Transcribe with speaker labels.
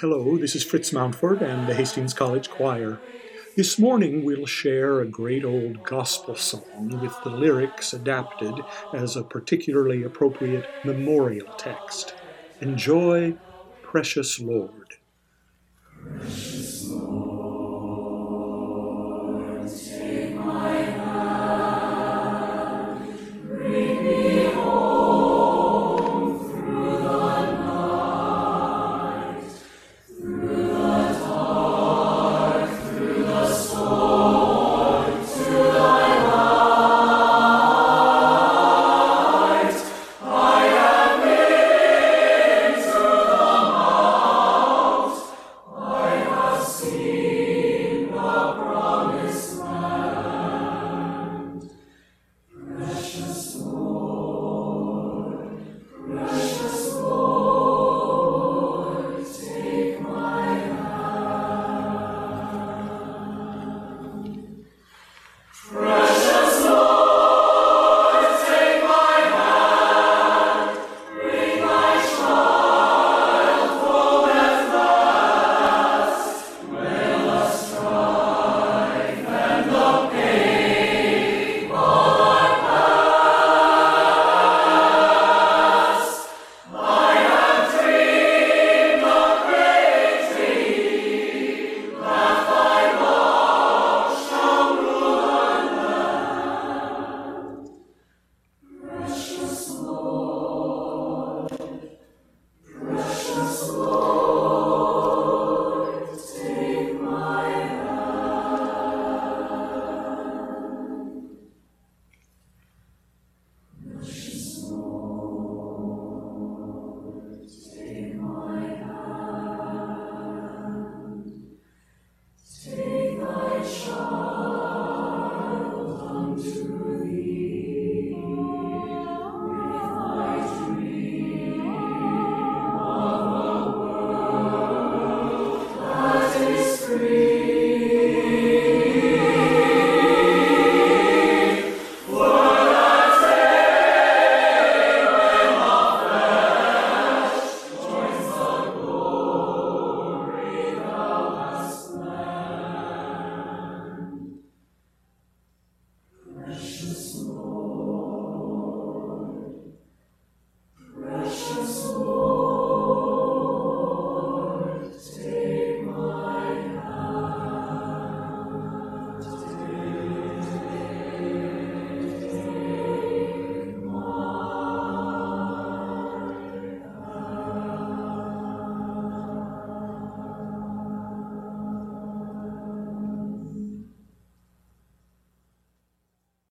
Speaker 1: Hello, this is Fritz Mountford and the Hastings College Choir. This morning we'll share a great old gospel song with the lyrics adapted as a particularly appropriate memorial text. Enjoy, precious Lord. наше слово.